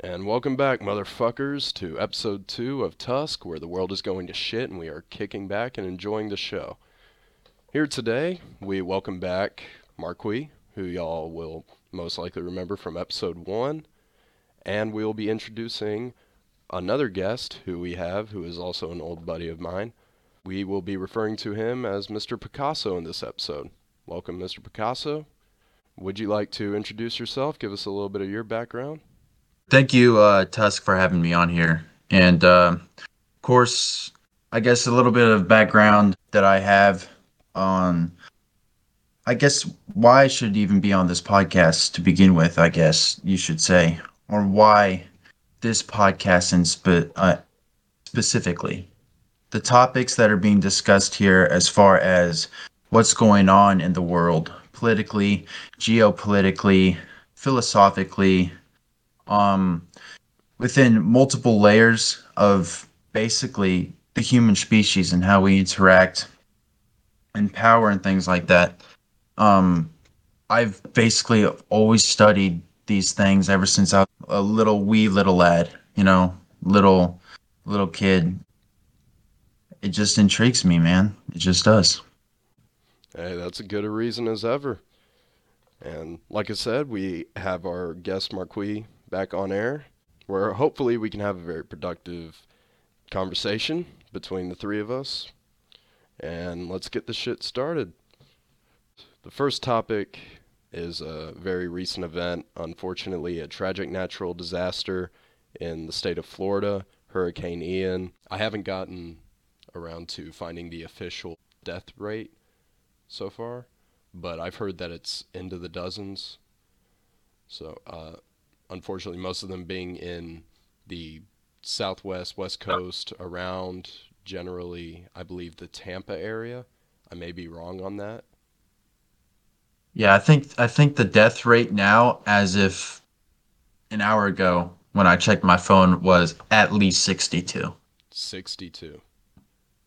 And welcome back, motherfuckers, to episode 2 of Tusk, where the world is going to shit and we are kicking back and enjoying the show. Here today, we welcome back Marquis, who y'all will most likely remember from episode 1, and we'll be introducing another guest who we have, who is also an old buddy of mine. We will be referring to him as Mr. Picasso in this episode. Welcome, Mr. Picasso. Would you like to introduce yourself? Give us a little bit of your background. Thank you, uh, Tusk, for having me on here. And uh, of course, I guess a little bit of background that I have on, I guess, why I should even be on this podcast to begin with, I guess you should say, or why this podcast in spe- uh, specifically. The topics that are being discussed here, as far as what's going on in the world, politically, geopolitically, philosophically, um, within multiple layers of basically the human species and how we interact and power and things like that. Um, I've basically always studied these things ever since I was a little wee little lad, you know, little little kid. It just intrigues me, man. It just does. Hey, that's a good a reason as ever. And like I said, we have our guest Marquis back on air, where hopefully we can have a very productive conversation between the three of us. And let's get the shit started. The first topic is a very recent event, unfortunately, a tragic natural disaster in the state of Florida, Hurricane Ian. I haven't gotten around to finding the official death rate so far, but I've heard that it's into the dozens. So, uh, unfortunately, most of them being in the southwest, west coast, around generally, I believe, the Tampa area. I may be wrong on that. Yeah, I think I think the death rate now, as if an hour ago when I checked my phone, was at least sixty-two. 62.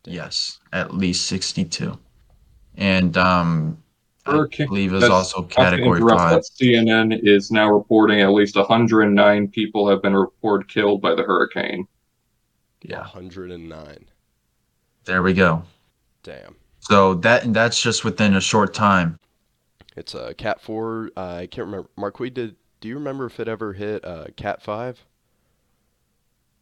Yes, at least sixty-two, and um, I Hurricane- believe is also category five. CNN is now reporting at least 109 people have been reported killed by the hurricane. Yeah, 109. there we go. Damn. So that and that's just within a short time. It's a Cat 4. Uh, I can't remember. Mark, we did, do you remember if it ever hit uh, Cat 5?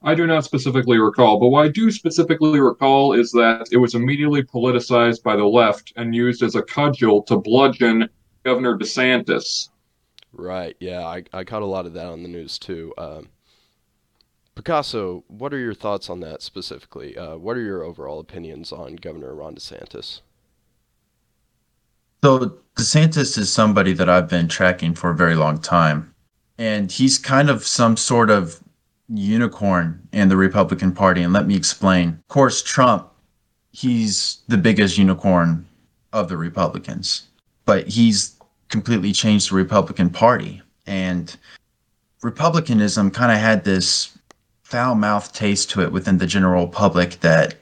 I do not specifically recall, but what I do specifically recall is that it was immediately politicized by the left and used as a cudgel to bludgeon Governor DeSantis. Right. Yeah, I, I caught a lot of that on the news too. Um, Picasso, what are your thoughts on that specifically? Uh, what are your overall opinions on Governor Ron DeSantis? So DeSantis is somebody that I've been tracking for a very long time, and he's kind of some sort of unicorn in the Republican Party. And let me explain. Of course, Trump, he's the biggest unicorn of the Republicans, but he's completely changed the Republican Party. And Republicanism kind of had this foul mouthed taste to it within the general public that,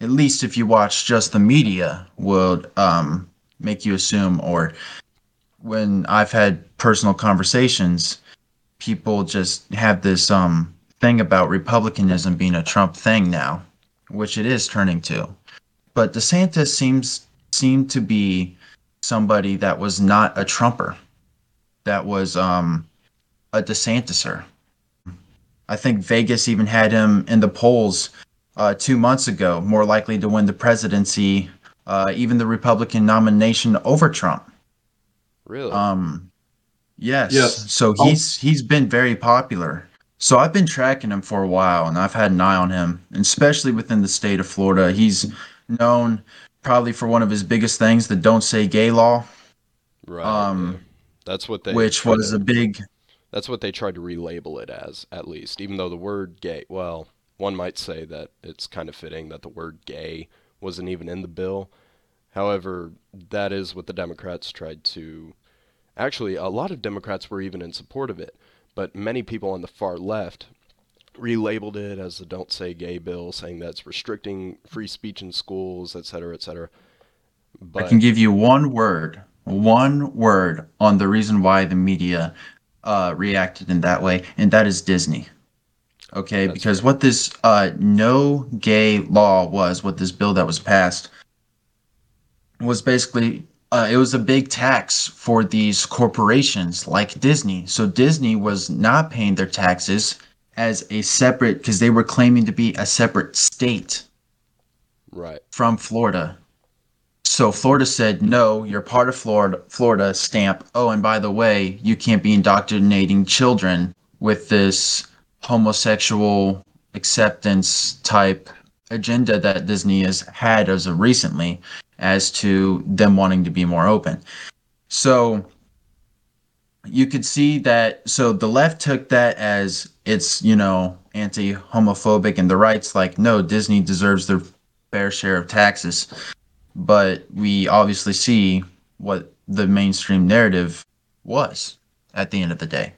at least if you watch just the media, would um, make you assume or when I've had personal conversations, people just have this um thing about republicanism being a Trump thing now, which it is turning to. But DeSantis seems seemed to be somebody that was not a Trumper. That was um a DeSantiser. I think Vegas even had him in the polls uh, two months ago, more likely to win the presidency uh, even the Republican nomination over Trump. Really? Um, yes. Yes. So Oh. he's he's been very popular. So I've been tracking him for a while, and I've had an eye on him, and especially within the state of Florida. He's known probably for one of his biggest things, the "Don't Say Gay" law, right. um. That's what they. which was to- a big That's what they tried to relabel it as, at least. Even though the word gay, well, one might say that it's kind of fitting that the word gay wasn't even in the bill. However, that is what the Democrats tried to. Actually, a lot of Democrats were even in support of it, but many people on the far left relabeled it as the Don't Say Gay bill, saying that it's restricting free speech in schools, et cetera, et cetera. But I can give you one word, one word on the reason why the media uh, reacted in that way, and that is Disney. Okay, That's because right. what this uh, no gay law was, what this bill that was passed, was basically uh, it was a big tax for these corporations like Disney. So Disney was not paying their taxes as a separate because they were claiming to be a separate state Right. from Florida. So Florida said, "No, you're part of Florida." Florida stamp. Oh, and by the way, you can't be indoctrinating children with this homosexual acceptance type agenda that Disney has had as of recently, as to them wanting to be more open. So you could see that. So the left took that as it's you know anti-homophobic, and the right's like, no, Disney deserves their fair share of taxes. But we obviously see what the mainstream narrative was at the end of the day,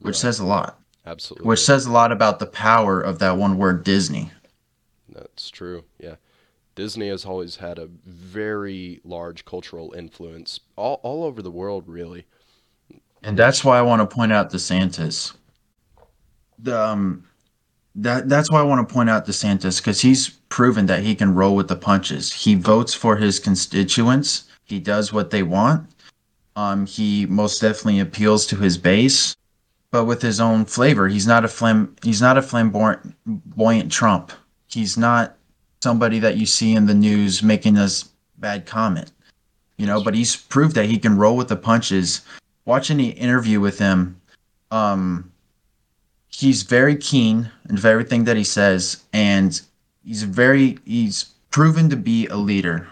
which Right. says a lot. Absolutely. Which says a lot about the power of that one word, Disney. That's true. Yeah. Disney has always had a very large cultural influence all, all over the world, really. And that's why I want to point out DeSantis. The um, that that's why I want to point out DeSantis because he's proven that he can roll with the punches. He votes for his constituents. He does what they want. Um, he most definitely appeals to his base, but with his own flavor. He's not a flam. He's not a flamboyant Trump. He's not somebody that you see in the news making a bad comment. You know, but he's proved that he can roll with the punches watch any interview with him, um, he's very keen in everything that he says, and he's very he's proven to be a leader.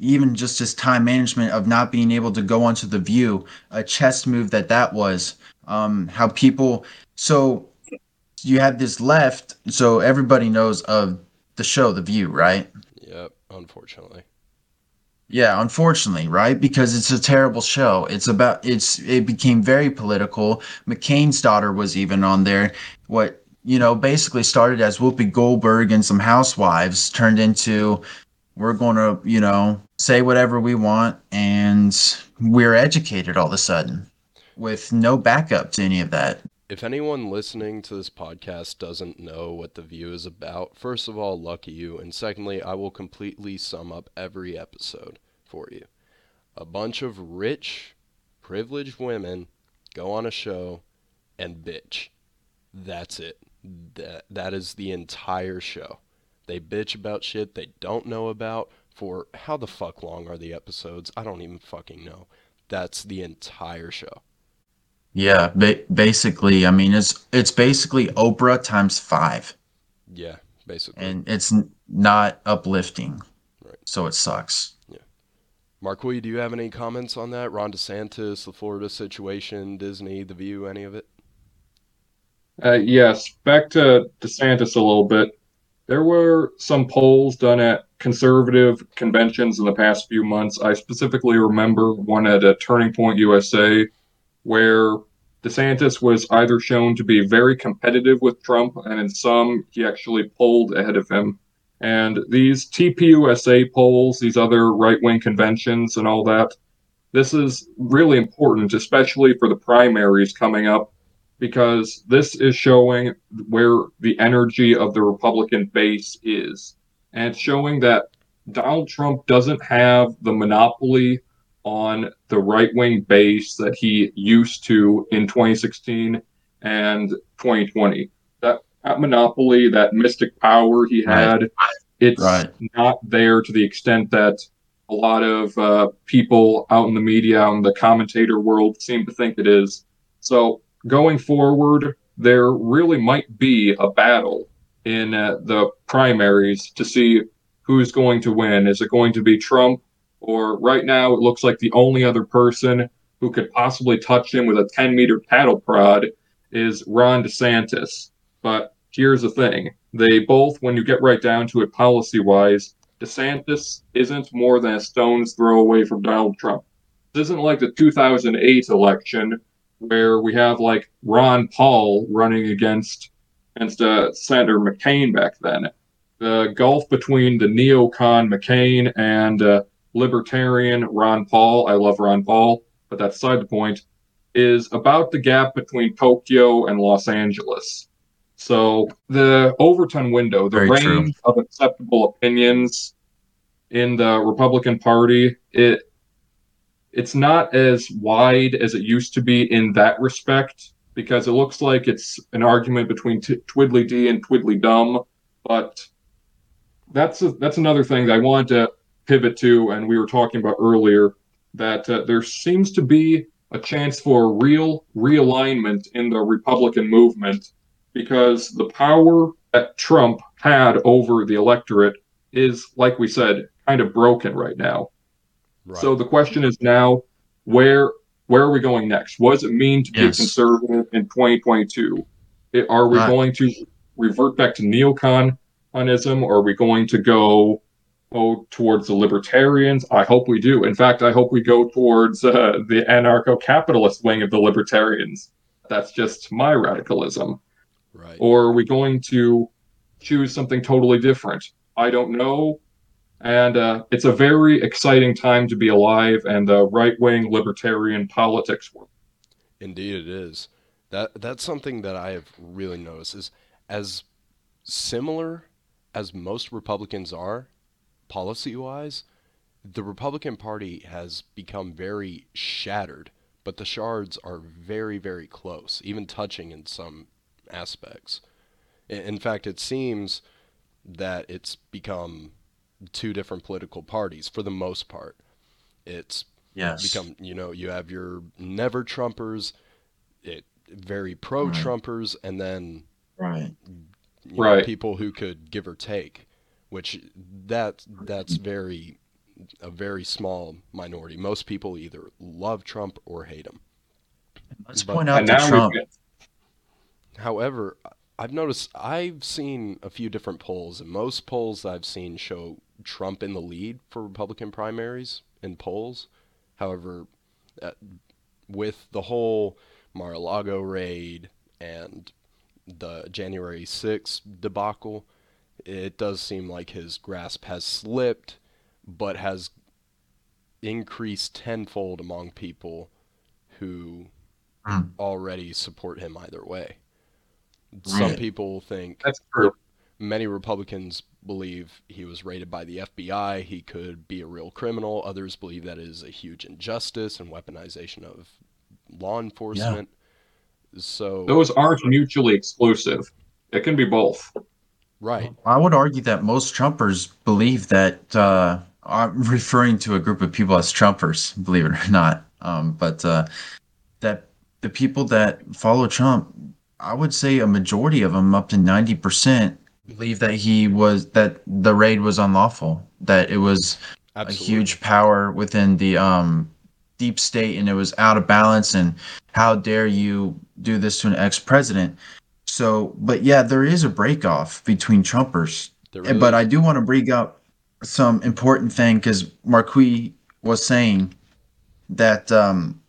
Even just his time management of not being able to go onto the view, a chess move that that was. Um, how people so you have this left, so everybody knows of the show The View, right? Yep, unfortunately. Yeah, unfortunately, right? Because it's a terrible show. It's about it's it became very political. McCain's daughter was even on there. What you know, basically started as Whoopi Goldberg and some housewives turned into we're going to, you know, say whatever we want and we're educated all of a sudden with no backup to any of that. If anyone listening to this podcast doesn't know what The View is about, first of all, lucky you. And secondly, I will completely sum up every episode for you. A bunch of rich, privileged women go on a show and bitch. That's it. That, that is the entire show. They bitch about shit they don't know about for how the fuck long are the episodes? I don't even fucking know. That's the entire show. Yeah, ba- basically, I mean it's it's basically Oprah times 5 Yeah, basically. and it's n- not uplifting. Right. So it sucks. Yeah. Marquis, do you have any comments on that? Ron DeSantis, the Florida situation, Disney, The View, any of it? Uh, yes, back to DeSantis a little bit. There were some polls done at conservative conventions in the past few months. I specifically remember one at a Turning Point USA where DeSantis was either shown to be very competitive with Trump, and in some, he actually polled ahead of him. And these TPUSA polls, these other right wing conventions, and all that, this is really important, especially for the primaries coming up, because this is showing where the energy of the Republican base is. And it's showing that Donald Trump doesn't have the monopoly on the right wing base that he used to in 2016 and 2020. That, that monopoly, that mystic power he had, it's Right. not there to the extent that a lot of uh, people out in the media, and the commentator world, seem to think it is. So going forward, there really might be a battle in uh, the primaries to see who's going to win. Is it going to be Trump? Or right now, it looks like the only other person who could possibly touch him with a 10 meter paddle prod is Ron DeSantis. But here's the thing they both, when you get right down to it policy wise, DeSantis isn't more than a stone's throw away from Donald Trump. This isn't like the 2008 election where we have like Ron Paul running against against uh, Senator McCain back then. The gulf between the neocon McCain and uh, libertarian Ron Paul, I love Ron Paul, but that's side the point. is about the gap between Tokyo and Los Angeles. So the Overton window, the Very range true. of acceptable opinions in the Republican Party, it it's not as wide as it used to be in that respect because it looks like it's an argument between t- Tweedledee and Tweedledum, but that's a, that's another thing that I wanted to pivot to, and we were talking about earlier that uh, there seems to be a chance for a real realignment in the Republican movement because the power that Trump had over the electorate is, like we said, kind of broken right now. Right. So the question is now, where where are we going next? What does it mean to be Yes. a conservative in 2022? It- Are we Right. going to revert back to neoconism, or are we going to go go towards the libertarians? I hope we do. In fact, I hope we go towards uh, the anarcho-capitalist wing of the libertarians. That's just my radicalism. right. Or are we going to choose something totally different? I don't know. And uh, it's a very exciting time to be alive, and the right wing libertarian politics work. Indeed, it is. That that's something that I have really noticed is as similar as most Republicans are, policy-wise, the Republican Party has become very shattered, but the shards are very, very close, even touching in some aspects. In fact, it seems that it's become two different political parties for the most part. It's Yes. become you know you have your never trumpers it very pro trumpers and then right. you know, Right. people who could give or take which that that's very a very small minority. Most people either love trump or hate him. Let's But- point out And to Trump. however i've noticed i've seen a few different polls and most polls i've seen show trump in the lead for republican primaries in polls. However uh, with the whole mar-a-lago raid and the january 6th debacle it does seem like his grasp has slipped but has increased tenfold among people who Hmm. already support him either way. Some people think that's true. many Republicans believe he was raided by the FBI, he could be a real criminal. Others believe that is a huge injustice and weaponization of law enforcement. So Those aren't mutually exclusive. It can be both. Right, I would argue that most Trumpers believe that. Uh, I'm referring to a group of people as Trumpers, believe it or not. Um, but uh, that the people that follow Trump, I would say a majority of them, up to ninety percent, believe that he was that the raid was unlawful. That it was absolutely. a huge power within the um, deep state and it was out of balance and how dare you do this to an ex-president so but yeah there is a break off between trumpers. And- but is. i do want to bring up some important thing because marquis was saying that um,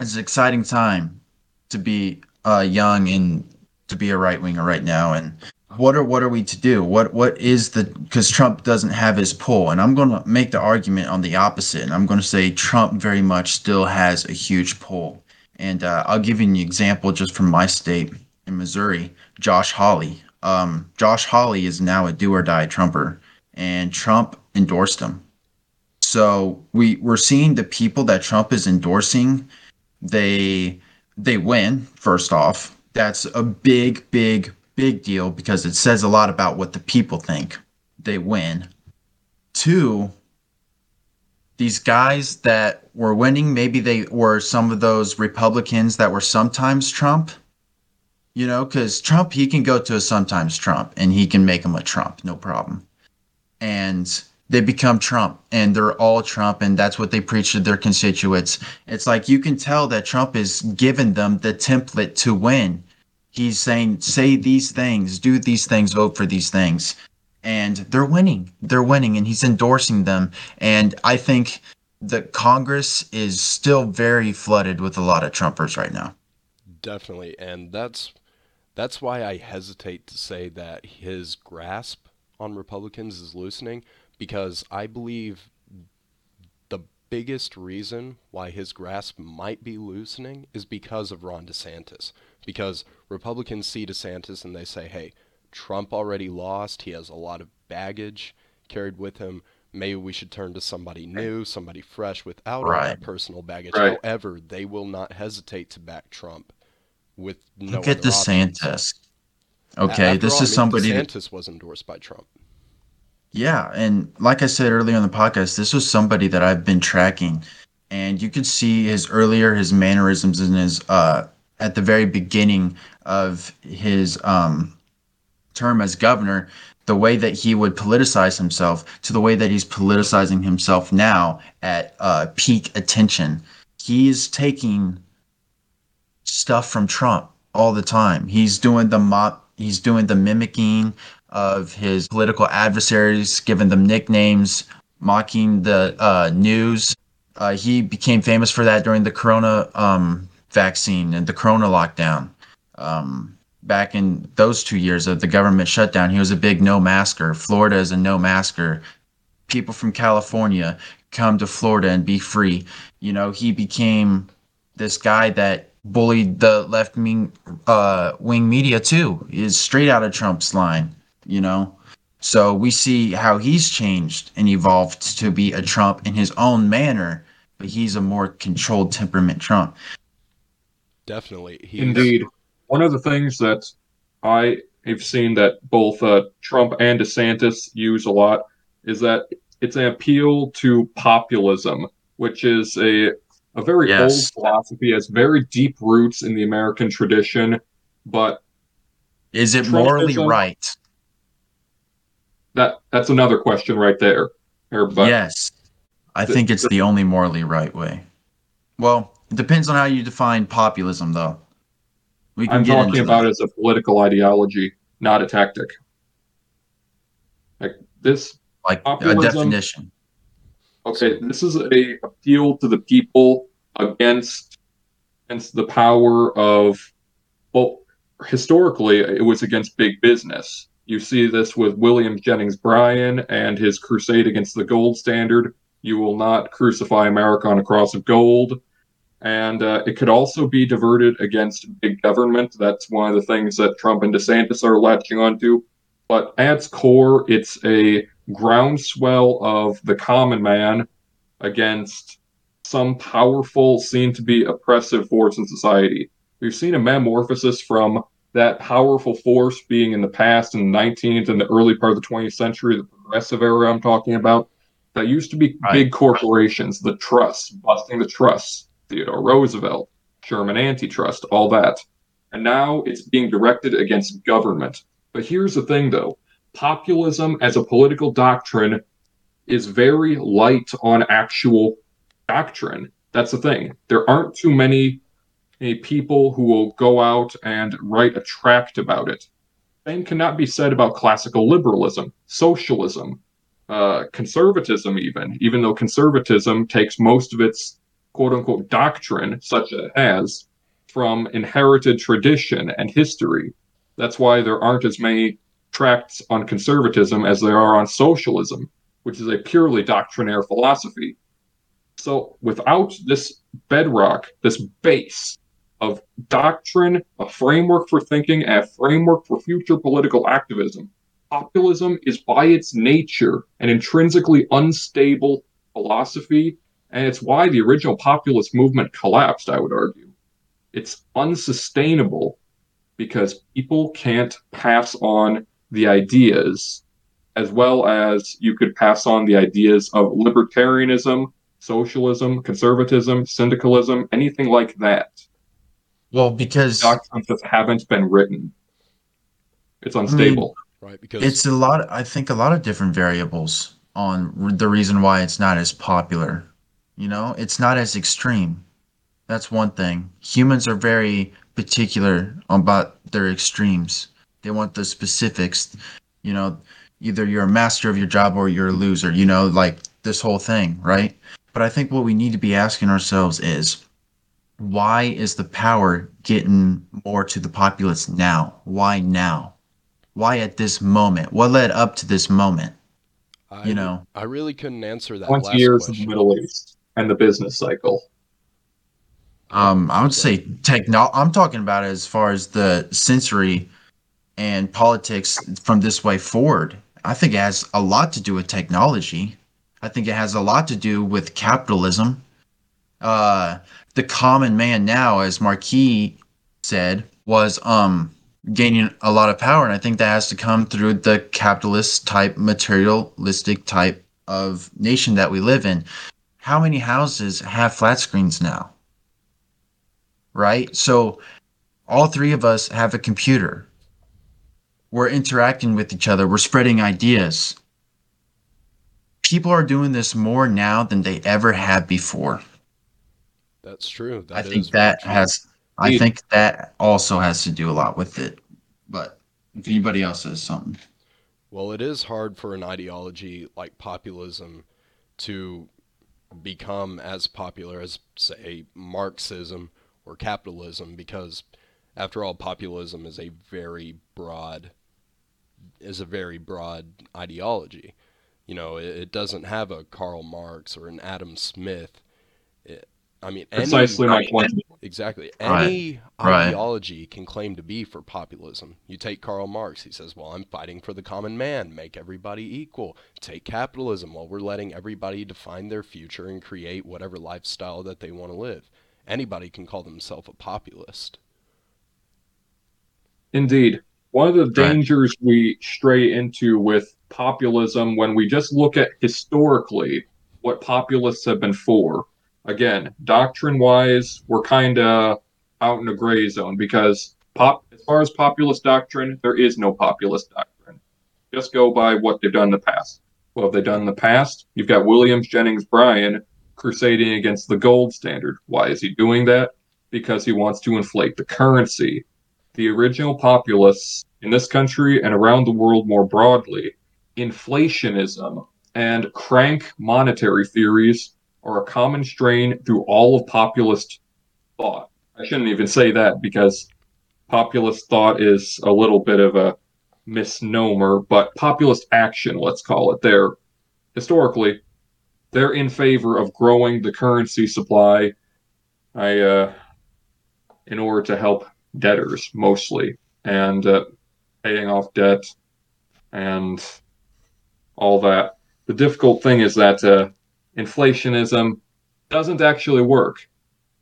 it's an exciting time to be uh, young and to be a right winger right now. And what are what are we to do? What what is the because trump doesn't have his pull. And i'm going to make the argument on the opposite. And i'm going to say trump very much still has a huge pull. And uh, i'll give you an example just from my state in missouri josh hawley. Um, josh hawley is now a do or die trumper and trump endorsed him. So we we're seeing the people that trump is endorsing they they win first off. That's a big big big deal because it says a lot about what the people think. They win. Two these guys that were winning maybe they were some of those republicans that were sometimes trump you know because trump he can go to a sometimes trump and he can make him a trump no problem and they become Trump and they're all Trump and that's what they preach to their constituents. It's like you can tell that Trump is giving them the template to win. He's saying, say these things, do these things, vote for these things. And they're winning. They're winning and he's endorsing them. And I think the Congress is still very flooded with a lot of Trumpers right now. Definitely, and that's that's why I hesitate to say that his grasp on Republicans is loosening because I believe the biggest reason why his grasp might be loosening is because of Ron DeSantis. Because Republicans see DeSantis and they say, hey, Trump already lost. He has a lot of baggage carried with him. Maybe we should turn to somebody new, somebody fresh without all Right. that personal baggage. Right. However, they will not hesitate to back Trump with no Look at other options. DeSantis. Okay, after this all, I is mean, somebody that DeSantis was endorsed by Trump. Yeah, and like I said earlier in the podcast, this was somebody that I've been tracking, and you could see his earlier his mannerisms and his uh at the very beginning of his um term as governor, the way that he would politicize himself to the way that he's politicizing himself now at uh peak attention. He's taking stuff from Trump all the time. He's doing the mop, he's doing the mimicking of his political adversaries, giving them nicknames, mocking the uh, news. Uh, he became famous for that during the Corona um, vaccine and the Corona lockdown. Um, back in those two years of the government shutdown, he was a big no masker. Florida is a no masker. People from California come to Florida and be free. You know, he became this guy that bullied the left wing uh, wing media too. Is straight out of Trump's line you know so we see how he's changed and evolved to be a trump in his own manner but he's a more controlled temperament trump Definitely. He's, Indeed. One of the things that I have seen that both uh, Trump and DeSantis use a lot is that it's an appeal to populism, which is a a very Yes. old philosophy, has very deep roots in the American tradition, but is it morally right that that's another question right there. But yes i the- think it's the only morally right way well it depends on how you define populism though we can I'm get talking about that. as a political ideology, not a tactic. Like this like a definition Okay, this is a appeal to the people against against the power of well, historically it was against big business. You see this with William Jennings Bryan and his crusade against the gold standard. You will not crucify America on a cross of gold. And uh, it could also be diverted against big government. That's one of the things that Trump and DeSantis are latching onto. But at its core, it's a groundswell of the common man against some powerful, seen to be oppressive force in society. We've seen a metamorphosis from that powerful force being in the past in the 19th and the early part of the 20th century, the progressive era I'm talking about, that used to be Right. big corporations, the trusts, busting the trusts, Theodore Roosevelt, Sherman antitrust, all that. And now it's being directed against government. But here's the thing though populism as a political doctrine is very light on actual doctrine. That's the thing. There aren't too many, many people who will go out and write a tract about it. Same cannot be said about classical liberalism, socialism, uh, conservatism, even, even though conservatism takes most of its quote unquote doctrine, such as from inherited tradition and history. That's why there aren't as many tracts on conservatism as there are on socialism, which is a purely doctrinaire philosophy. So, without this bedrock, this base of doctrine, a framework for thinking, a framework for future political activism, populism is by its nature an intrinsically unstable philosophy, and it's why the original populist movement collapsed, I would argue. It's unsustainable because people can't pass on the ideas as well as you could pass on the ideas of libertarianism, socialism, conservatism, syndicalism, anything like that. well because Doctrines that haven't been written. It's hmm. unstable. right? Because it's a lot i think a lot of different variables on the reason why it's not as popular you know it's not as extreme that's one thing humans are very particular about their extremes they want the specifics you know either you're a master of your job or you're a loser you know like this whole thing right but i think what we need to be asking ourselves is why is the power getting more to the populace now why now why at this moment? What led up to this moment? I, You know, I really couldn't answer that 20 last years in question. the Middle East. and the business cycle. Um, I would say techno. I'm talking about as far as the sensory and politics from this way forward. I think it has a lot to do with technology. I think it has a lot to do with capitalism. Uh, the common man now, as Marquis said, was um gaining a lot of power, and I think that has to come through the capitalist type, materialistic type of nation that we live in. How many houses have flat screens now? Right? So all three of us have a computer. We're interacting with each other, we're spreading ideas. People are doing this more now than they ever have before. That's true. That I think that true. has I think that also has to do a lot with it. But if anybody else says something. Well, it is hard for an ideology like populism to become as popular as, say, Marxism or capitalism, because after all, populism is a very broad is a very broad ideology. You know, it, it doesn't have a Karl Marx or an Adam Smith. It, I mean, any- Precisely my point. Exactly. Any Right. ideology can claim to be for populism. You take Karl Marx, he says, Well, I'm fighting for the common man, make everybody equal. Take capitalism, well, we're letting everybody define their future and create whatever lifestyle that they want to live. Anybody can call themselves a populist. Indeed. One of the Right. dangers we stray into with populism when we just look at historically what populists have been for. Again, doctrine wise, we're kind of out in a gray zone because pop as far as populist doctrine, there is no populist doctrine. Just go by what they've done in the past. What have they done in the past? You've got Williams Jennings Bryan crusading against the gold standard. Why is he doing that? Because he wants to inflate the currency the original populists in this country and around the world more broadly, inflationism and crank monetary theories are a common strain through all of populist thought. I shouldn't even say that because populist thought is a little bit of a misnomer, but populist action, let's call it, they're historically they're in favor of growing the currency supply. I uh, in order to help debtors mostly and uh, paying off debt and all that. The difficult thing is that uh, inflationism doesn't actually work.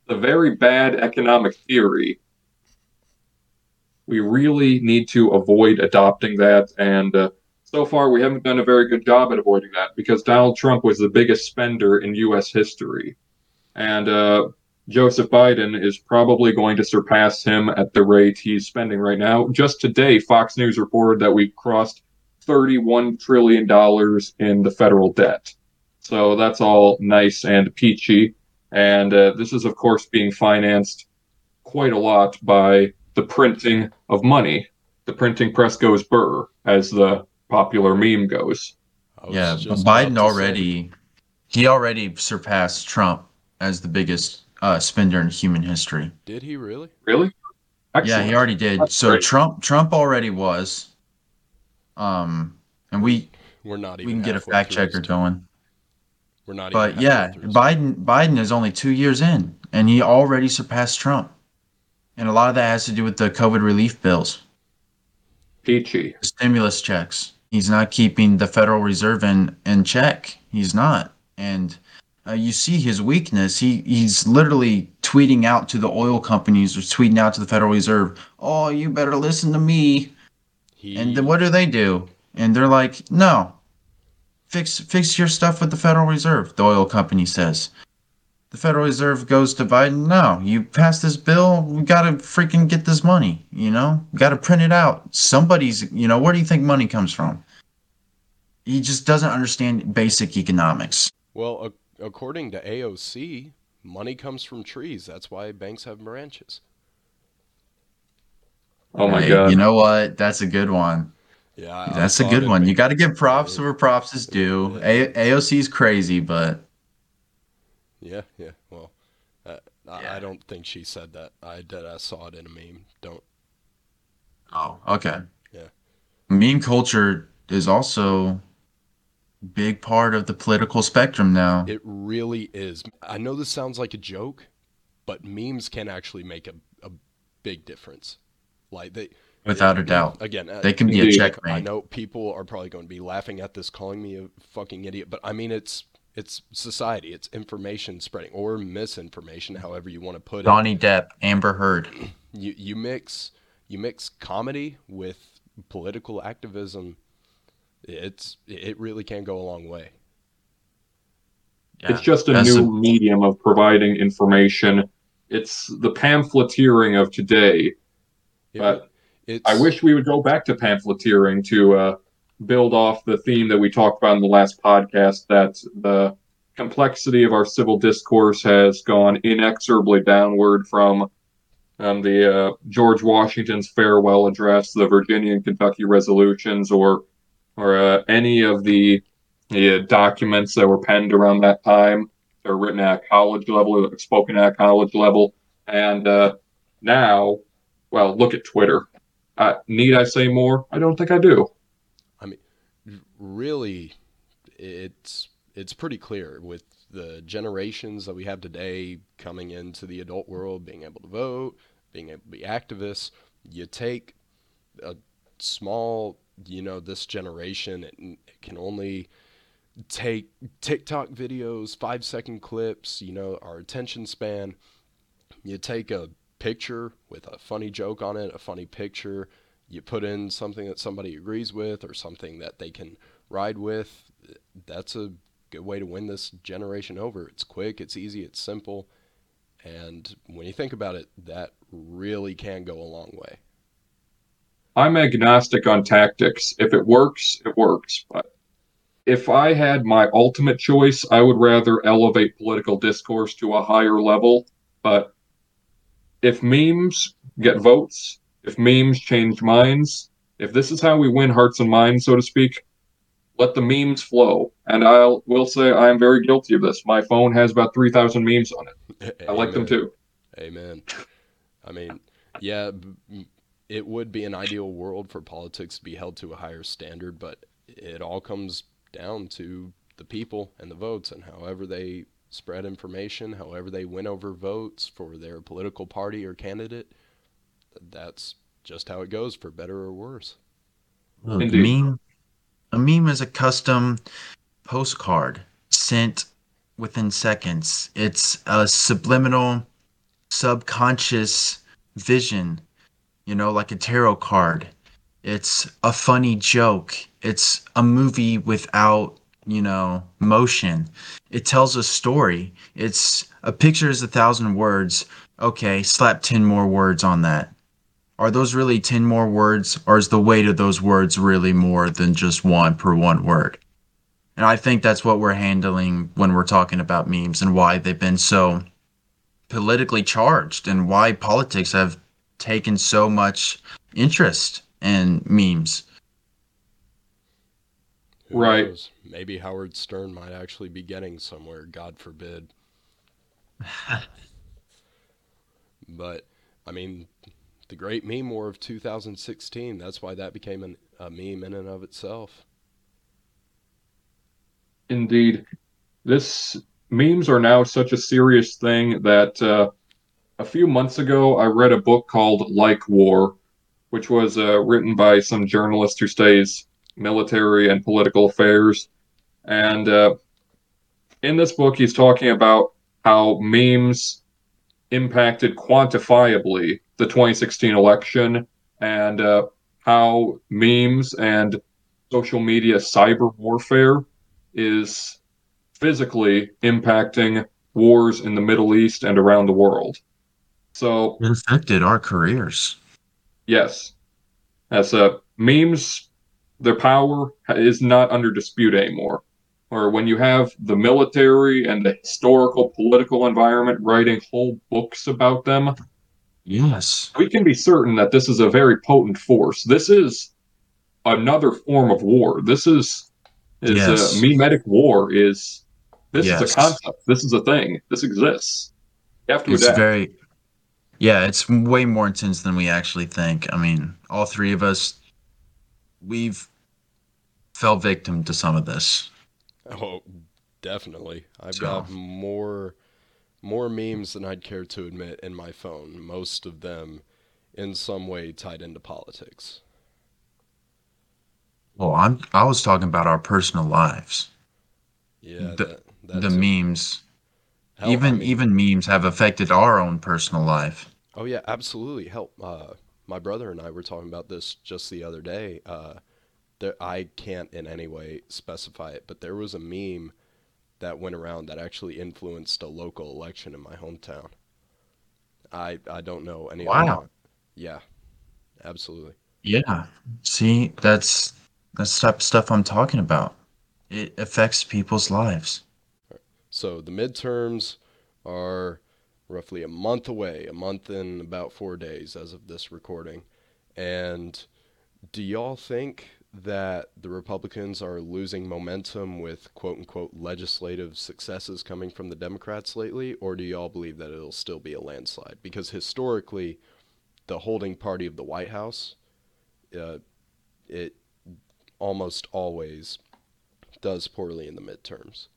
The very bad economic theory. We really need to avoid adopting that, and uh, so far we haven't done a very good job at avoiding that because Donald Trump was the biggest spender in U.S. history, and uh, Joseph Biden is probably going to surpass him at the rate he's spending right now. Just today, Fox News reported that we crossed $31 trillion in the federal debt. So that's all nice and peachy. And uh, this is, of course, being financed quite a lot by the printing of money. The printing press goes burr, as the popular meme goes. Yeah, just Biden about say- already he already surpassed Trump as the biggest uh, spender in human history. Did he really? Really? Yeah, he already did. That's so great. Trump Trump already was. Um, and we We're not even. we can get a fact checker term. going. We're not. But even yeah, halfway through his Biden Biden is only two years in, and he already surpassed Trump. And a lot of that has to do with the COVID relief bills, Peachy. stimulus checks. He's not keeping the Federal Reserve in in check. He's not, and uh, you see his weakness. He he's literally tweeting out to the oil companies or tweeting out to the Federal Reserve, "Oh, you better listen to me." He, And then what do they do? And they're like, "No, fix fix your stuff with the Federal Reserve." The oil company says. The Federal Reserve goes to Biden. No, you pass this bill. We gotta freaking get this money. You know, gotta print it out. Somebody's. You know, where do you think money comes from? He just doesn't understand basic economics. Well, according to AOC, money comes from trees. That's why banks have branches. Oh my Hey, god. You know what? That's a good one. Yeah, I- I That's a good one. You got to give props where props is due. A- AOC is crazy, but Yeah, yeah. Well, uh, Yeah. I don't think she said that. I did. I saw it in a meme. Don't. Oh, okay. Yeah. Meme culture is also big part of the political spectrum now. It really is. I know this sounds like a joke, but memes can actually make a, a big difference. Like they Without a doubt. Again, uh, They can be a checkmate. I know people are probably going to be laughing at this, calling me a fucking idiot, but I mean it's it's society, it's information spreading or misinformation, however you want to put it. Johnny Depp, Amber Heard. You you mix you mix comedy with political activism. It's it really can go a long way. It's just a That's new a- medium of providing information. It's the pamphleteering of today. It- But it's, I wish we would go back to pamphleteering to uh, build off the theme that we talked about in the last podcast that the complexity of our civil discourse has gone inexorably downward from um, the uh, George Washington's farewell address, the Virginia and Kentucky resolutions, or or uh, any of the, the uh, documents that were penned around that time. They're written at college level, spoken at college level, and uh, now, well, look at Twitter. Uh, need I say more? I don't think I do. I mean, really it's it's pretty clear with the generations that we have today coming into the adult world being able to vote being able to be activists you take a small you know this generation it, it can only take tiktok videos five second clips you know our attention span. You take a picture with a funny joke on it a funny picture you put in something that somebody agrees with or something that they can ride with that's a good way to win this generation over. It's quick it's easy it's simple and when you think about it that really can go a long way I'm agnostic on tactics. If it works, it works. But if I had my ultimate choice, I would rather elevate political discourse to a higher level. But if memes get votes, if memes change minds, if this is how we win hearts and minds, so to speak, let the memes flow. And I will say I am very guilty of this. My phone has about 3,000 memes on it. I like them too. Amen. I mean, yeah, it would be an ideal world for politics to be held to a higher standard, but it all comes down to the people and the votes and however they spread information, however they win over votes for their political party or candidate. That's just how it goes, for better or worse. Look, a Indeed. meme, a meme is a custom postcard sent within seconds. It's a subliminal, subconscious vision, you know, like a tarot card. It's a funny joke. It's a movie without, you know, motion. It tells a story. It's a picture is a thousand words. Okay, slap 10 more words on that are those really 10 more words or is the weight of those words really more than just one per one word and i think that's what we're handling when we're talking about memes and why they've been so politically charged and why politics have taken so much interest in memes Who Right. knows? Maybe Howard Stern might actually be getting somewhere, God forbid. But, I mean, the great meme war of 2016, that's why that became an, a meme in and of itself. Indeed. This memes are now such a serious thing that uh, a few months ago I read a book called LikeWar, which was uh, written by some journalist who studies military and political affairs. And uh, in this book, he's talking about how memes impacted quantifiably the 2016 election and uh, how memes and social media cyber warfare is physically impacting wars in the Middle East and around the world. So, it affected our careers yes, as uh, memes, their power is not under dispute anymore. Or when you have the military and the historical political environment writing whole books about them, yes we can be certain that this is a very potent force. This is another form of war. This is is Yes. uh, memetic war is this is a concept. This is a thing. This exists. You have to it's adapt. very yeah it's way more intense than we actually think i mean all three of us we've fell victim to some of this Oh, definitely. I've So- got more more memes than I'd care to admit in my phone. Most of them in some way tied into politics. Well, I'm I was talking about our personal lives. Yeah, The- that, the memes, hell, I even mean- even memes have affected our own personal life. Oh yeah, absolutely. Help. Uh, my brother and I were talking about this just the other day. Uh, there, I can't in any way specify it, but there was a meme that went around that actually influenced a local election in my hometown. I I don't know any. Wow. Yeah, absolutely. Yeah. See, that's that's the type of stuff I'm talking about. It affects people's lives. So the midterms are roughly a month away, a month and about four days as of this recording. And do y'all think that the Republicans are losing momentum with quote unquote legislative successes coming from the Democrats lately? Or do y'all believe that it'll still be a landslide? Because historically, the holding party of the White House, uh, it almost always does poorly in the midterms.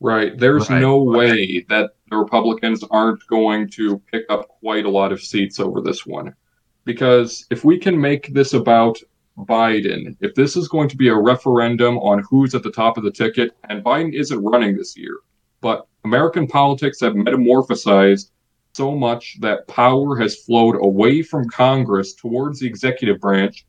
Right. There's Right. no way that the Republicans aren't going to pick up quite a lot of seats over this one. Because if we can make this about Biden, if this is going to be a referendum on who's at the top of the ticket, and Biden isn't running this year, but American politics have metamorphosized so much that power has flowed away from Congress towards the executive branch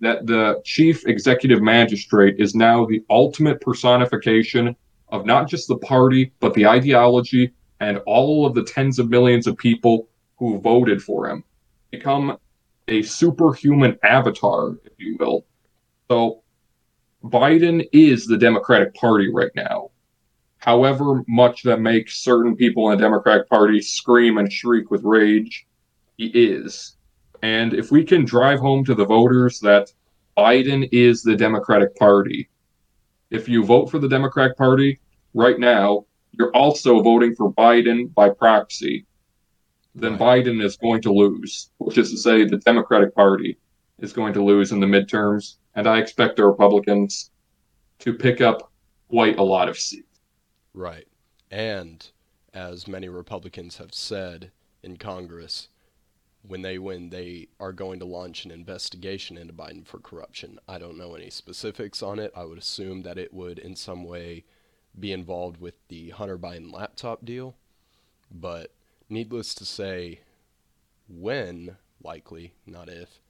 that the chief executive magistrate is now the ultimate personification of not just the party, but the ideology and all of the tens of millions of people who voted for him. Become a superhuman avatar, if you will. So Biden is the Democratic Party right now. However much that makes certain people in the Democratic Party scream and shriek with rage, he is. And if we can drive home to the voters that Biden is the Democratic Party, if you vote for the Democratic Party right now, you're also voting for Biden by proxy. Then Biden is going to lose, which is to say, the Democratic Party is going to lose in the midterms. And I expect the Republicans to pick up quite a lot of seats. Right. And as many Republicans have said in Congress, when they win, they are going to launch an investigation into Biden for corruption. I don't know any specifics on it. I would assume that it would, in some way, be involved with the Hunter Biden laptop deal. But needless to say, when, likely, not if,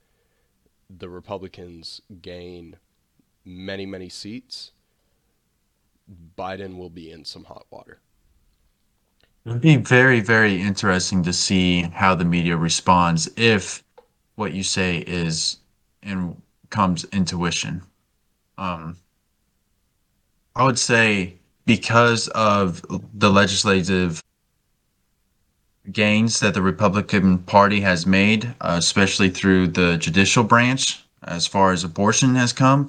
the Republicans gain many, many seats, Biden will be in some hot water. It'd be very, very interesting to see how the media responds if what you say is and comes intuition. Um, I would say because of the legislative gains that the Republican Party has made, uh, especially through the judicial branch, as far as abortion has come,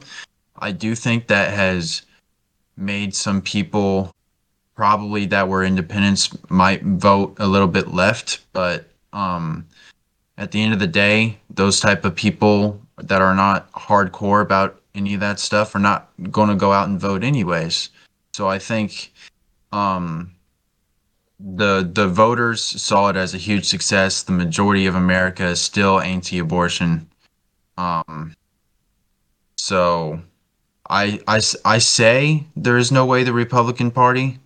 I do think that has made some people probably that were independents might vote a little bit left, but um, at the end of the day, those type of people that are not hardcore about any of that stuff are not going to go out and vote anyways. So I think um, the the voters saw it as a huge success. The majority of America is still anti-abortion. Um, so I, I, I say there is no way the Republican Party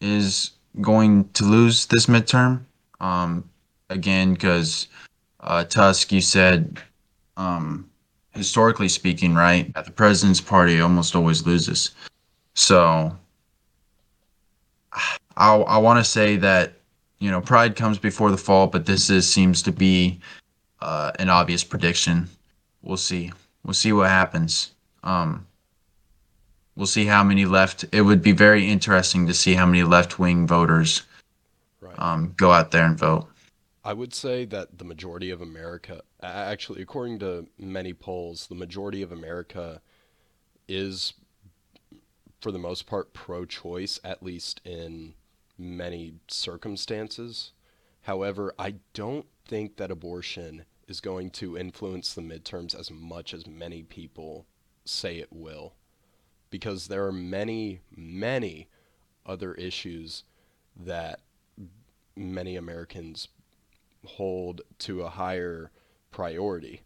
is going to lose this midterm. Um, again, because uh, Tusk, you said, um, historically speaking, right, the president's party almost always loses. So I, I want to say that, you know, pride comes before the fall, but this is, seems to be uh, an obvious prediction. We'll see. We'll see what happens. Um, we'll see how many left. It would be very interesting to see how many left wing voters Right. um, go out there and vote. I would say that the majority of America, actually, according to many polls, the majority of America is, for the most part, pro choice, at least in many circumstances. However, I don't think that abortion is going to influence the midterms as much as many people say it will. because there are many, many other issues that many Americans hold to a higher priority,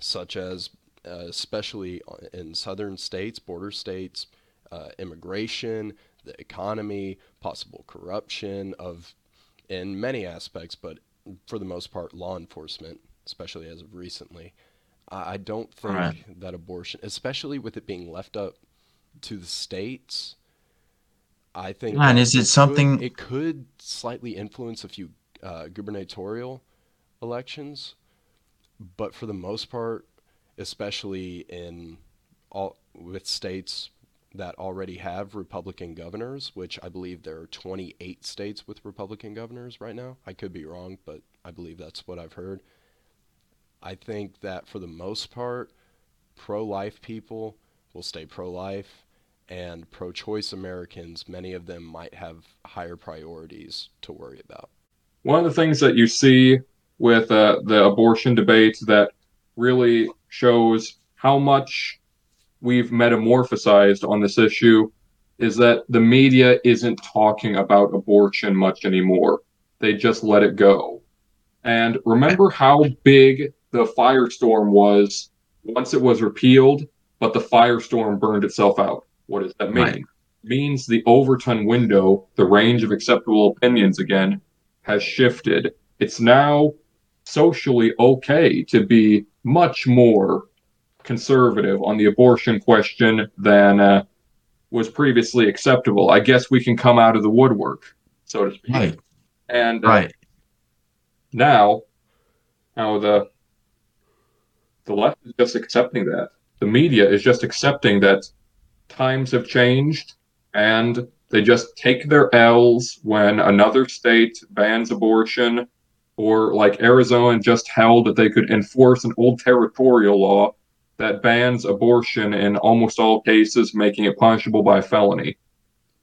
such as, uh, especially in southern states, border states, uh, immigration, the economy, possible corruption of, in many aspects, but for the most part, law enforcement, especially as of recently. I, I don't think Right. that abortion, especially with it being left up to the states, I think. That is it could- something- it could slightly influence a few uh, gubernatorial elections, but for the most part, especially in all with states that already have Republican governors, which I believe there are 28 states with Republican governors right now. I could be wrong, but I believe that's what I've heard. I think that for the most part, pro life people will stay pro life, and pro choice Americans, many of them might have higher priorities to worry about. One of the things that you see with uh, the abortion debate that really shows how much we've metamorphosized on this issue is that the media isn't talking about abortion much anymore. They just let it go. And remember how big the firestorm was once it was repealed, but the firestorm burned itself out. What does that mean? Right. means the Overton window, the range of acceptable opinions again, has shifted. It's now socially okay to be much more conservative on the abortion question than uh, was previously acceptable. I guess we can come out of the woodwork, so to speak. Right. And uh, Right. now, now the the left is just accepting that. The media is just accepting that times have changed, and they just take their L's when another state bans abortion, or like Arizona just held that they could enforce an old territorial law that bans abortion in almost all cases, making it punishable by felony.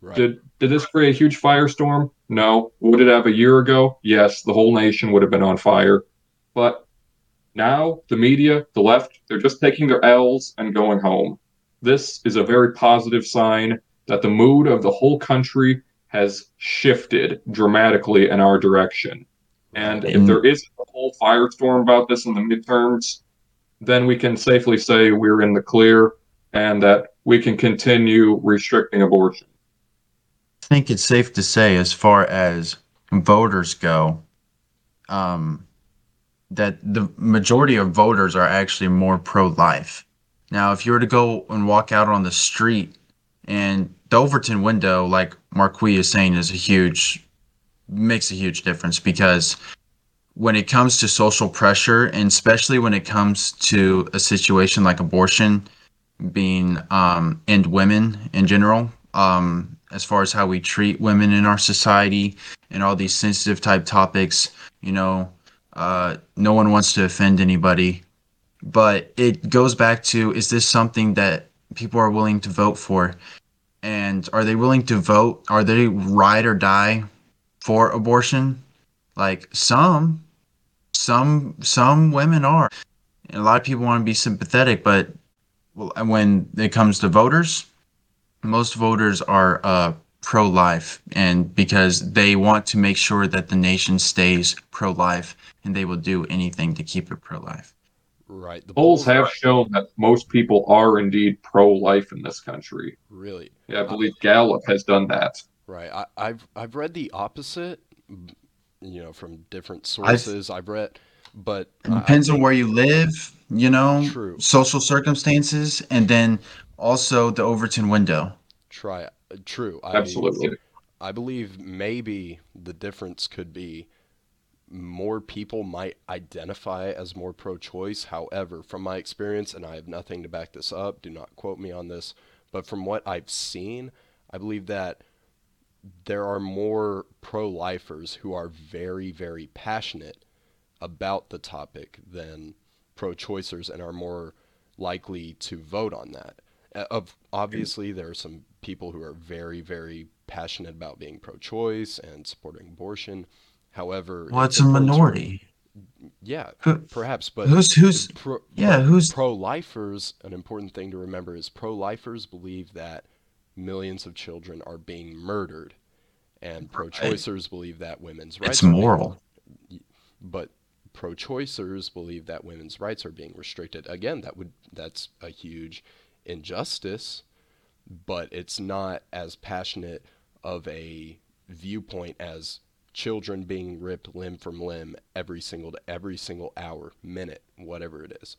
Right. Did did this create a huge firestorm? No. Would it have a year ago? Yes, the whole nation would have been on fire. But now the media, the left, they're just taking their L's and going home. This is a very positive sign that the mood of the whole country has shifted dramatically in our direction. And if And- there is a whole firestorm about this in the midterms, then we can safely say we're in the clear and that we can continue restricting abortion. I think it's safe to say, as far as voters go, um, that the majority of voters are actually more pro-life. Now, if you were to go and walk out on the street, and the Overton window, like Marquis is saying, is a huge makes a huge difference because when it comes to social pressure, and especially when it comes to a situation like abortion, being um, and women in general, um, as far as how we treat women in our society and all these sensitive type topics. You know, uh, no one wants to offend anybody, but it goes back to: is this something that people are willing to vote for? And are they willing to vote? Are they ride or die for abortion? Like some, some, some women are. And a lot of people want to be sympathetic, but when it comes to voters, most voters are uh, pro-life, and because they want to make sure that the nation stays pro-life, and they will do anything to keep it pro-life. Right. The Polls have shown that most people are indeed pro-life in this country. really Yeah, I believe Gallup has done that. right. I, I've I've read the opposite, m- you know, from different I've- sources. I've read, but It I- I depends on where you live, you know, True. social circumstances, and then also the Overton window. Try true. I, Absolutely. I believe maybe the difference could be more people might identify as more pro choice. However, from my experience, and I have nothing to back this up, do not quote me on this, but from what I've seen, I believe that there are more pro lifers who are very, very passionate about the topic than pro choicers and are more likely to vote on that. Uh, Of obviously there are some people who are very, very passionate about being pro choice and supporting abortion. However, Well, it's a minority. Yeah, Who- perhaps, but Who's who's pro, yeah, who's pro-lifers, an important thing to remember is pro-lifers believe that millions of children are being murdered, and pro-choicers believe that women's rights it's are being- moral. but pro-choicers believe that women's rights are being restricted. Again, that would that's a huge injustice, but it's not as passionate of a viewpoint as children being ripped limb from limb every single every single hour, minute, whatever it is.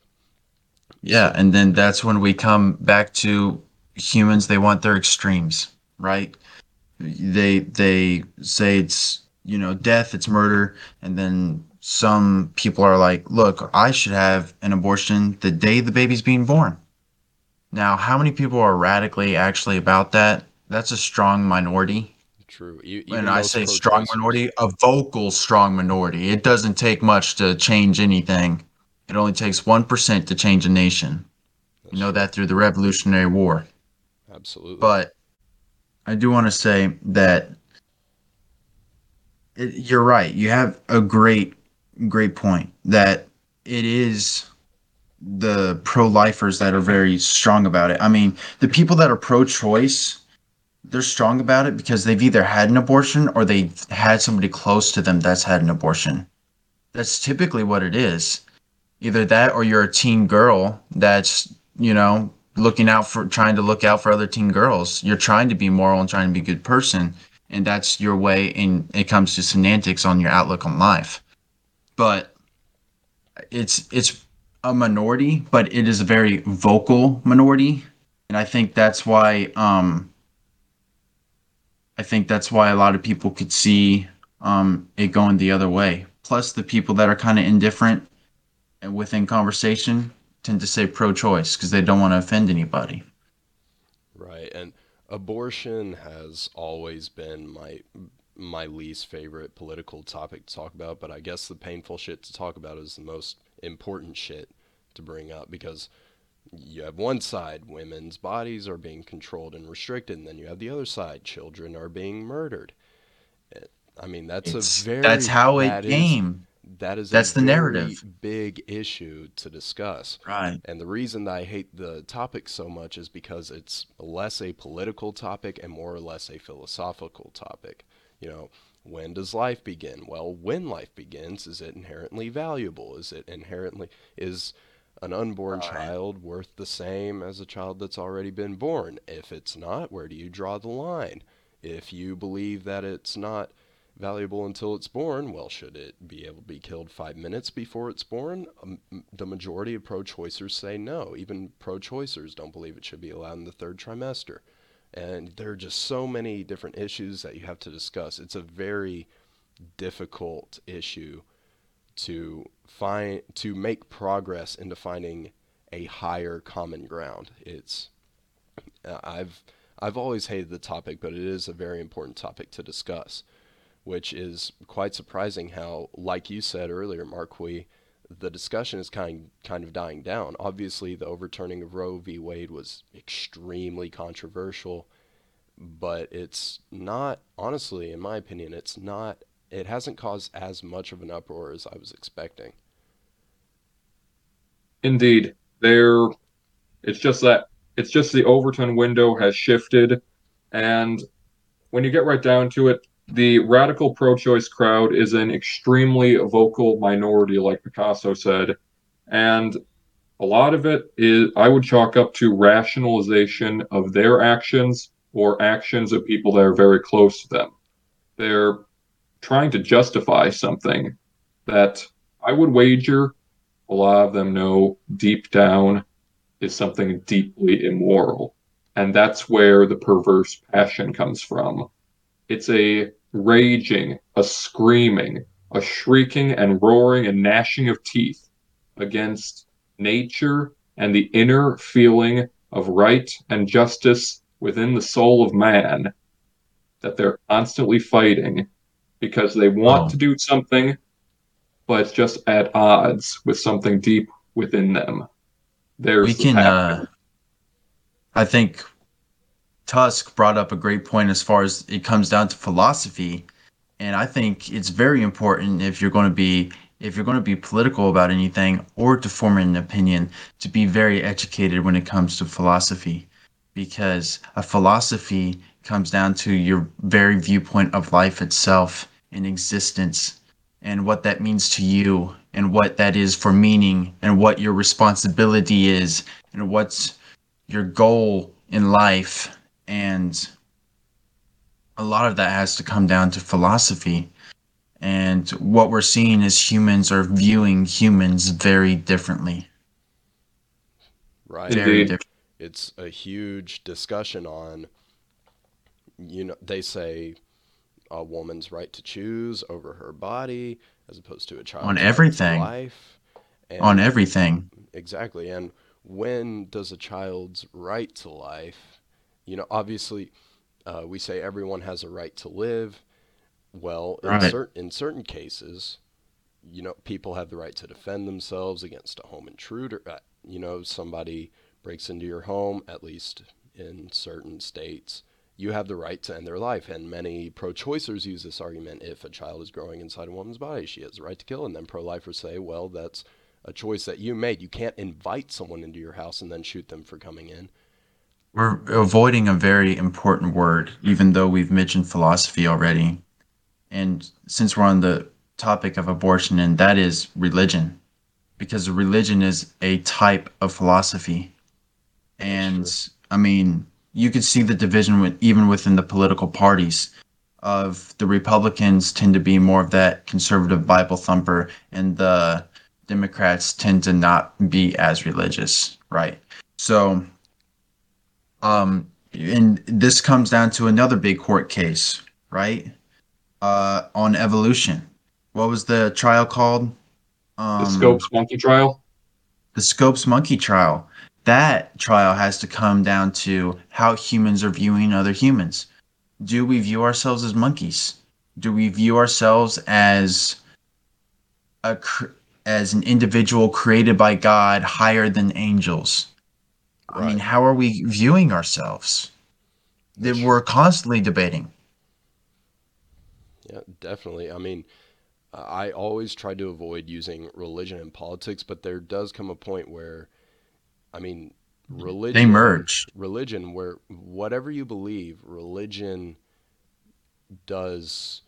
Yeah, and then that's when we come back to humans. They want their extremes, right? They they say it's you know death, it's murder, and then some people are like, look, I should have an abortion the day the baby's being born. Now, how many people are radically actually about that? That's a strong minority. True. Even When I say strong minority, a vocal strong minority. It doesn't take much to change anything. It only takes 1% to change a nation. You know that through the Revolutionary War. Absolutely. But I do want to say that it, you're right. You have a great, great point that it is the pro lifers that are very strong about it. I mean, the people that are pro choice, they're strong about it because they've either had an abortion or they've had somebody close to them that's had an abortion. That's typically what it is. Either that or you're a teen girl that's, you know, looking out for trying to look out for other teen girls. You're trying to be moral and trying to be a good person. And that's your way and it comes to semantics on your outlook on life. But it's it's a minority, but it is a very vocal minority. And I think that's why um I think that's why a lot of people could see um it going the other way. Plus the people that are kind of indifferent and within conversation tend to say pro-choice because they don't want to offend anybody. Right, and abortion has always been my my least favorite political topic to talk about, but I guess the painful shit to talk about is the most important shit to bring up because you have one side, women's bodies are being controlled and restricted, and then you have the other side, children are being murdered. Eh, I mean, that's It's- a very that's how it that is- came. That is a That's the narrative. big issue to discuss. Right. And the reason that I hate the topic so much is because it's less a political topic and more or less a philosophical topic. You know, when does life begin? Well, when life begins, is it inherently valuable? Is it inherently is an unborn Right. child worth the same as a child that's already been born? If it's not, where do you draw the line? If you believe that it's not valuable until it's born, well, should it be able to be killed five minutes before it's born? Um, the majority of pro choicers say no. Even pro choicers don't believe it should be allowed in the third trimester. And there are just so many different issues that you have to discuss. It's a very difficult issue to find to make progress into finding a higher common ground. It's uh, I've I've always hated the topic, but it is a very important topic to discuss, which is quite surprising how, like you said earlier, Marquis, the discussion is kind kind of dying down. Obviously, the overturning of Roe v. Wade was extremely controversial, but it's not honestly, in my opinion, it's not. It hasn't caused as much of an uproar as I was expecting. Indeed, there. It's just that it's just the Overton window has shifted, and when you get right down to it, the radical pro-choice crowd is an extremely vocal minority, like Picasso said, and a lot of it is I would chalk up to rationalization of their actions or actions of people that are very close to them. They're trying to justify something that I would wager a lot of them know deep down is something deeply immoral. And that's where the perverse passion comes from. It's a raging, a screaming, a shrieking and roaring and gnashing of teeth against nature and the inner feeling of right and justice within the soul of man that they're constantly fighting because they want Oh. to do something but it's just at odds with something deep within them. There's we can passion. uh i think tusk brought up a great point as far as it comes down to philosophy and i think it's very important if you're going to be if you're going to be political about anything or to form an opinion, to be very educated when it comes to philosophy. Because a philosophy comes down to your very viewpoint of life itself and existence and what that means to you and what that is for meaning and what your responsibility is and what's your goal in life and a lot of that has to come down to philosophy and what we're seeing is humans are viewing humans very differently Right. very Indeed. different It's a huge discussion on, you know, they say a woman's right to choose over her body as opposed to a child's On right to everything. life. And on everything Exactly. And when does a child's right to life, you know, obviously, uh, we say everyone has a right to live. Well, in, Right. cer- in certain cases, you know, people have the right to defend themselves against a home intruder. Uh, you know, somebody breaks into your home, at least in certain states, you have the right to end their life. And many pro choicers use this argument if a child is growing inside a woman's body, she has the right to kill. And then pro lifers say, well, that's a choice that you made. You can't invite someone into your house and then shoot them for coming in. We're avoiding a very important word even though we've mentioned philosophy already. And since we're on the topic of abortion and that is religion because religion is a type of philosophy. And i mean you could see the division with, even within the political parties of the republicans tend to be more of that conservative bible thumper and the democrats tend to not be as religious right? So and this comes down to another big court case right uh on evolution what was the trial called um The Scopes monkey trial. the Scopes monkey trial. That trial has to come down to how humans are viewing other humans. Do we view ourselves as monkeys? Do we view ourselves as a cr- as an individual created by God, higher than angels? I mean, how are we viewing ourselves? That we're constantly debating. Yeah, definitely. I mean, I always try to avoid using religion and politics, but there does come a point where, I mean, religion They merge. religion where whatever you believe, religion does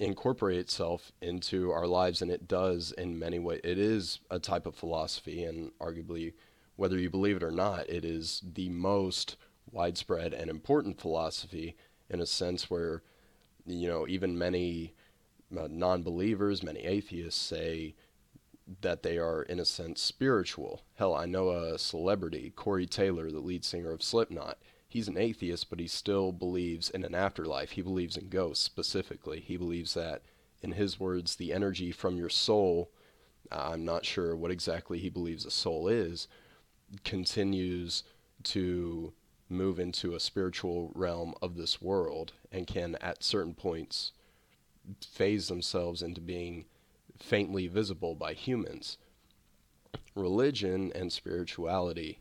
incorporate itself into our lives and it does in many ways. It is a type of philosophy and arguably whether you believe it or not, it is the most widespread and important philosophy in a sense where you know even many uh, non-believers, many atheists say that they are in a sense spiritual. Hell, I know a celebrity, Corey Taylor, the lead singer of Slipknot. He's an atheist, but he still believes in an afterlife. He believes in ghosts specifically. He believes that, in his words, the energy from your soul, uh, I'm not sure what exactly he believes a soul is, continues to move into a spiritual realm of this world and can, at certain points, phase themselves into being faintly visible by humans. Religion and spirituality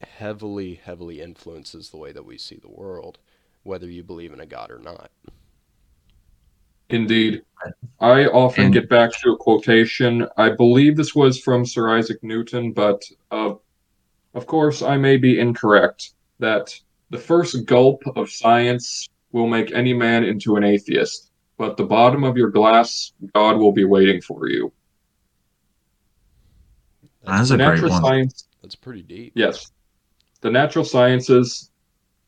heavily, heavily influences the way that we see the world, whether you believe in a God or not. Indeed. I often And- get back to a quotation. I believe this was from Sir Isaac Newton, but uh, of course I may be incorrect. That the first gulp of science will make any man into an atheist, but the bottom of your glass, God will be waiting for you. That's The a great one. science That's pretty deep. Yes. The natural sciences,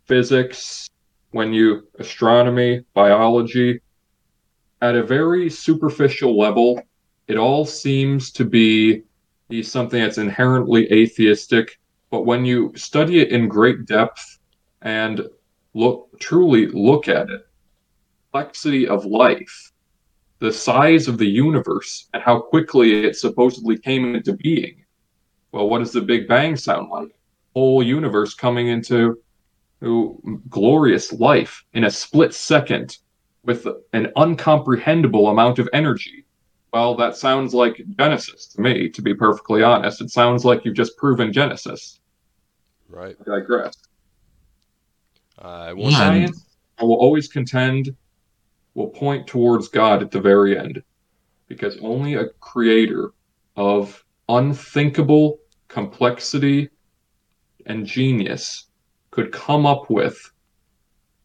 physics, when you astronomy, biology, at a very superficial level, it all seems to be, something that's inherently atheistic. But when you study it in great depth and look truly look at it, complexity of life, the size of the universe, and how quickly it supposedly came into being. Well, what does the Big Bang sound like? Whole universe coming into to glorious life in a split second with an uncomprehendable amount of energy. Well, that sounds like Genesis to me, to be perfectly honest. It sounds like you've just proven Genesis. Right. I digress. I Yeah. Science, I will always contend, will point towards God at the very end. because only a creator of unthinkable complexity and genius could come up with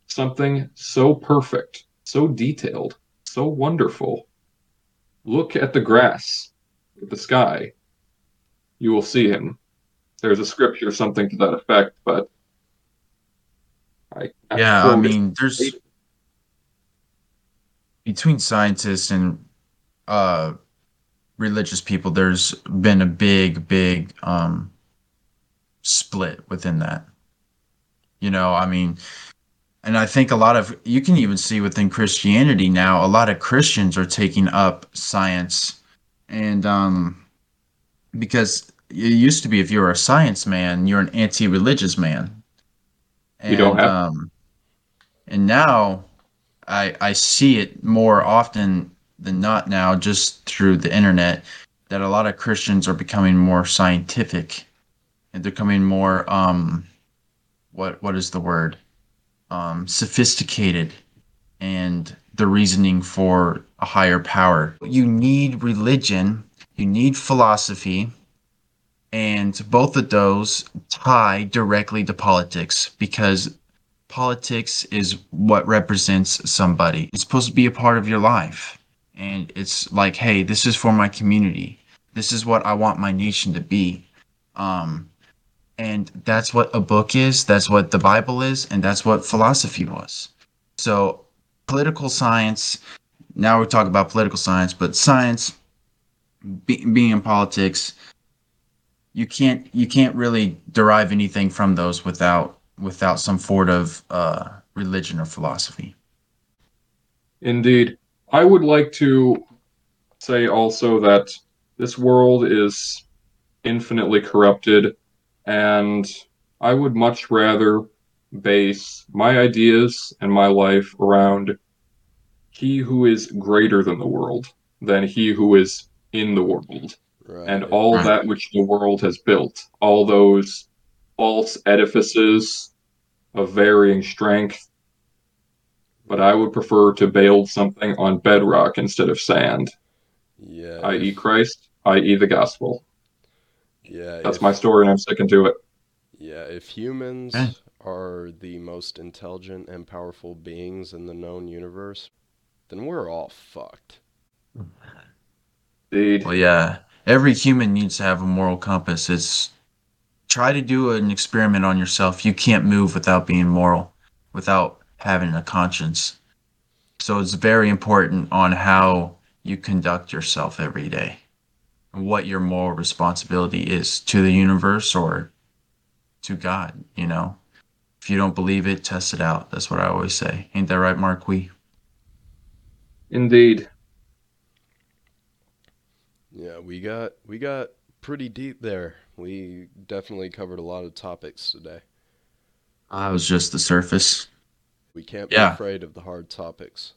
something so perfect, so detailed, so wonderful. Look at the grass, at the sky. You will see him. There's a scripture, something to that effect, but I yeah, I mean, there's between scientists and uh, religious people, there's been a big, big um, split within that. You know, I mean, and I think a lot of you can even see within Christianity now, a lot of Christians are taking up science, and um, because it used to be if you were a science man, you're an anti-religious man. And, you don't have. Um, and now, I I see it more often than not now, just through the internet, that a lot of Christians are becoming more scientific, and they're becoming more um, what what is the word? Um, sophisticated, and the reasoning for a higher power. You need religion. You need philosophy and both of those tie directly to politics because politics is what represents somebody. It's supposed to be a part of your life. And it's like, hey, this is for my community. This is what I want my nation to be. Um, and that's what a book is. That's what the Bible is. And that's what philosophy was. So, political science, now we're talking about political science, but science, be, being in politics, you can't you can't really derive anything from those without without some sort of uh, religion or philosophy. Indeed, I would like to say also that this world is infinitely corrupted, and I would much rather base my ideas and my life around he who is greater than the world than he who is in the world. Right. And all right. that which the world has built, all those false edifices of varying strength. But I would prefer to build something on bedrock instead of sand. Yeah. I.e., Christ, i.e., the gospel. Yeah. That's if, my story, and I'm sticking to it. Yeah, if humans are the most intelligent and powerful beings in the known universe, then we're all fucked. Indeed. Well, yeah every human needs to have a moral compass. It's try to do an experiment on yourself. You can't move without being moral, without having a conscience. So it's very important on how you conduct yourself every day and what your moral responsibility is to the universe or to God, you know. If you don't believe it, test it out. That's what I always say. Ain't that right, Marquis? Indeed. Yeah, we got we got pretty deep there. We definitely covered a lot of topics today. I was just the surface. We can't be yeah. afraid of the hard topics.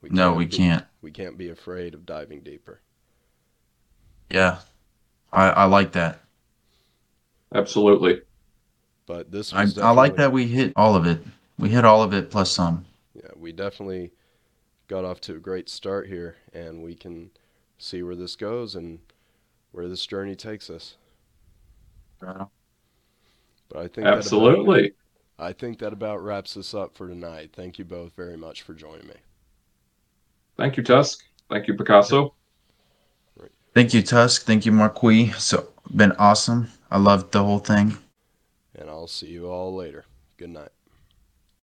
We no, we be, can't. We can't be afraid of diving deeper. Yeah, I I like that. Absolutely. But this I, I like that we hit all of it. We hit all of it plus some. Yeah, we definitely got off to a great start here, and we can see where this goes and where this journey takes us. Right but I think absolutely. About, I think that about wraps us up for tonight. Thank you both very much for joining me. Thank you, Tusk. Thank you, Picasso. Thank you, Tusk. Thank you, Marquis. So been awesome. I loved the whole thing. And I'll see you all later. Good night.